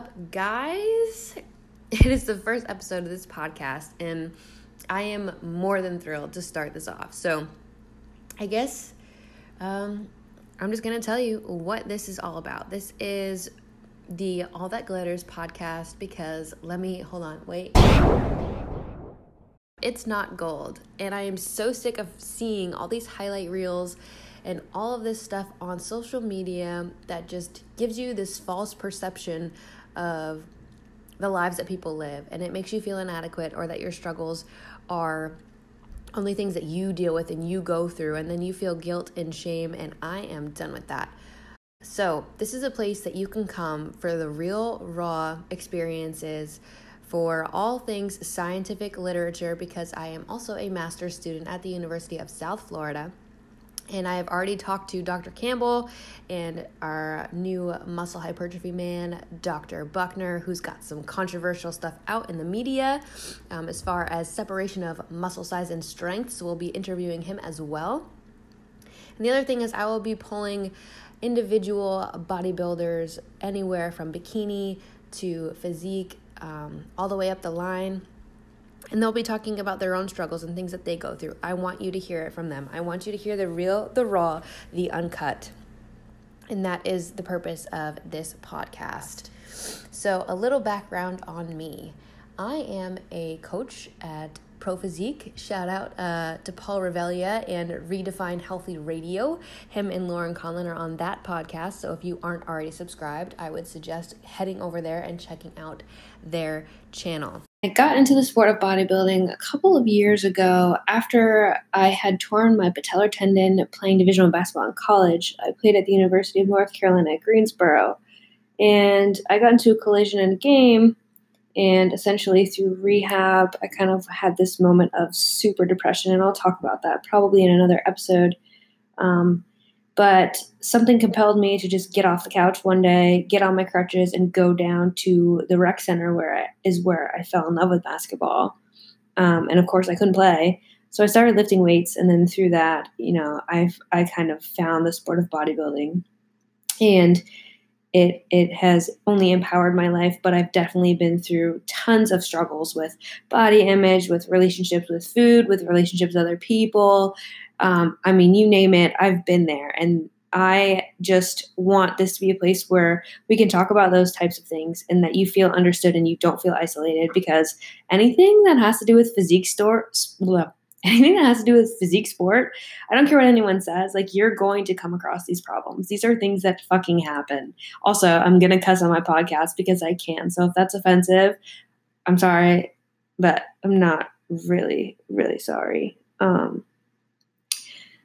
up, guys? It is the first episode of this podcast, and I am more than thrilled to start this off. So, I guess um, I'm just going to tell you what this is all about. This is the All That Glitters podcast because let me hold on, wait. It's not gold, and I am so sick of seeing all these highlight reels and all of this stuff on social media that just gives you this false perception of the lives that people live and it makes you feel inadequate or that your struggles are only things that you deal with and you go through and then you feel guilt and shame and I am done with that. So, this is a place that you can come for the real raw experiences for all things scientific literature because I am also a master's student at the University of South Florida and I have already talked to Dr. Campbell and our new muscle hypertrophy man, Dr. Buckner, who's got some controversial stuff out in the media um, as far as separation of muscle size and strength. So we'll be interviewing him as well. And the other thing is, I will be pulling individual bodybuilders anywhere from bikini to physique, um, all the way up the line and they'll be talking about their own struggles and things that they go through. I want you to hear it from them. I want you to hear the real, the raw, the uncut. And that is the purpose of this podcast. So, a little background on me I am a coach at Pro Physique. Shout out uh, to Paul Revelia and Redefine Healthy Radio. Him and Lauren Conlon are on that podcast. So if you aren't already subscribed, I would suggest heading over there and checking out their channel. I got into the sport of bodybuilding a couple of years ago after I had torn my patellar tendon playing Division One basketball in college. I played at the University of North Carolina at Greensboro, and I got into a collision in a game. And essentially, through rehab, I kind of had this moment of super depression, and I'll talk about that probably in another episode. Um, but something compelled me to just get off the couch one day, get on my crutches, and go down to the rec center where I, is where I fell in love with basketball. Um, and of course, I couldn't play, so I started lifting weights, and then through that, you know, I've I kind of found the sport of bodybuilding, and it it has only empowered my life but i've definitely been through tons of struggles with body image with relationships with food with relationships with other people um, I mean, you name it, I've been there. And I just want this to be a place where we can talk about those types of things and that you feel understood and you don't feel isolated because anything that has to do with physique store, anything that has to do with physique sport, I don't care what anyone says, like you're going to come across these problems. These are things that fucking happen. Also, I'm going to cuss on my podcast because I can. So if that's offensive, I'm sorry, but I'm not really, really sorry. Um,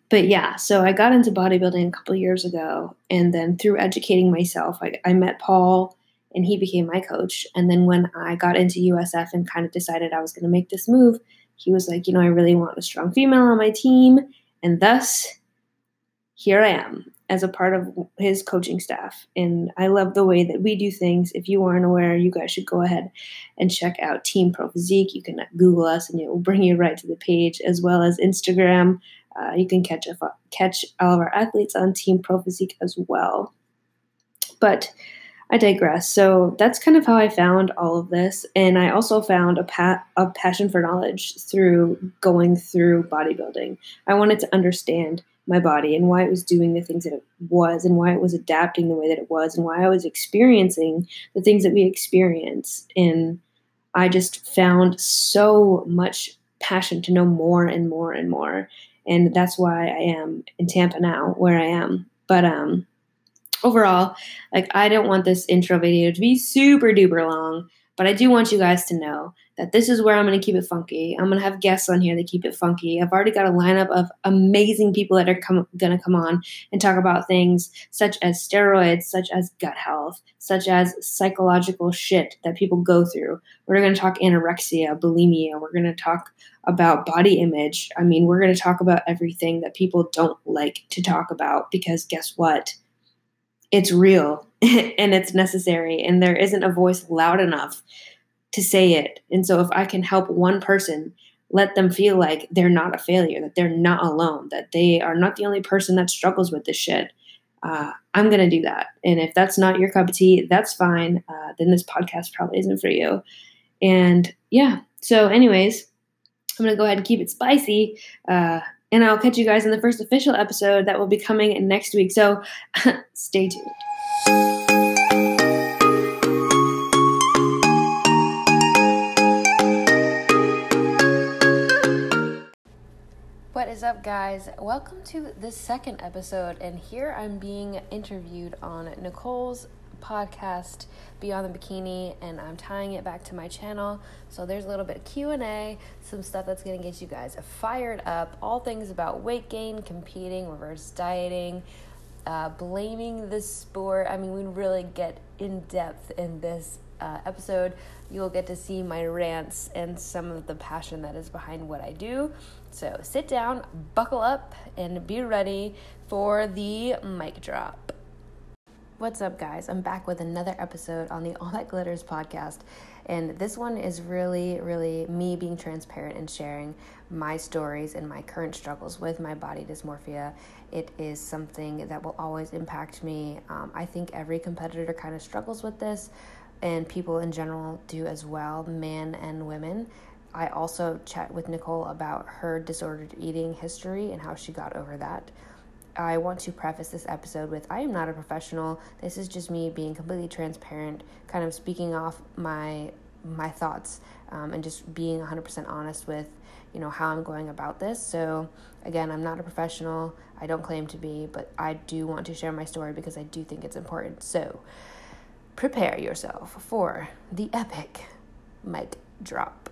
but yeah, so I got into bodybuilding a couple years ago, and then through educating myself, I, I met Paul, and he became my coach. And then when I got into USF and kind of decided I was going to make this move, he was like, you know, I really want a strong female on my team, and thus here I am as a part of his coaching staff. And I love the way that we do things. If you aren't aware, you guys should go ahead and check out Team Pro Physique. You can Google us and it will bring you right to the page, as well as Instagram. Uh, you can catch a, catch all of our athletes on Team Pro Physique as well. But I digress. So that's kind of how I found all of this, and I also found a, pa- a passion for knowledge through going through bodybuilding. I wanted to understand my body and why it was doing the things that it was, and why it was adapting the way that it was, and why I was experiencing the things that we experience. And I just found so much passion to know more and more and more and that's why I am in Tampa now, where I am. But um, overall, like I don't want this intro video to be super duper long, but I do want you guys to know that this is where I'm going to keep it funky. I'm going to have guests on here that keep it funky. I've already got a lineup of amazing people that are com- going to come on and talk about things such as steroids, such as gut health, such as psychological shit that people go through. We're going to talk anorexia, bulimia. We're going to talk about body image. I mean, we're going to talk about everything that people don't like to talk about because guess what? It's real and it's necessary, and there isn't a voice loud enough to say it. And so if I can help one person, let them feel like they're not a failure, that they're not alone, that they are not the only person that struggles with this shit. uh, I'm going to do that. And if that's not your cup of tea, that's fine. Uh, then this podcast probably isn't for you. And yeah, so, anyways, I'm going to go ahead and keep it spicy. Uh, and I'll catch you guys in the first official episode that will be coming next week. So, stay tuned. What is up, guys? Welcome to the second episode, and here I'm being interviewed on Nicole's podcast Beyond the Bikini, and I'm tying it back to my channel. So there's a little bit of Q&A, some stuff that's going to get you guys fired up, all things about weight gain, competing, reverse dieting, uh, blaming the sport. I mean, we really get in depth in this uh, episode. You'll get to see my rants and some of the passion that is behind what I do. So sit down, buckle up, and be ready for the mic drop. What's up, guys? I'm back with another episode on the All That Glitters podcast. And this one is really, really me being transparent and sharing my stories and my current struggles with my body dysmorphia. It is something that will always impact me. Um, I think every competitor kind of struggles with this, and people in general do as well, men and women. I also chat with Nicole about her disordered eating history and how she got over that. I want to preface this episode with I am not a professional. This is just me being completely transparent, kind of speaking off my my thoughts um, and just being 100% honest with you know how I'm going about this. So again, I'm not a professional. I don't claim to be, but I do want to share my story because I do think it's important. So prepare yourself for the epic mic drop.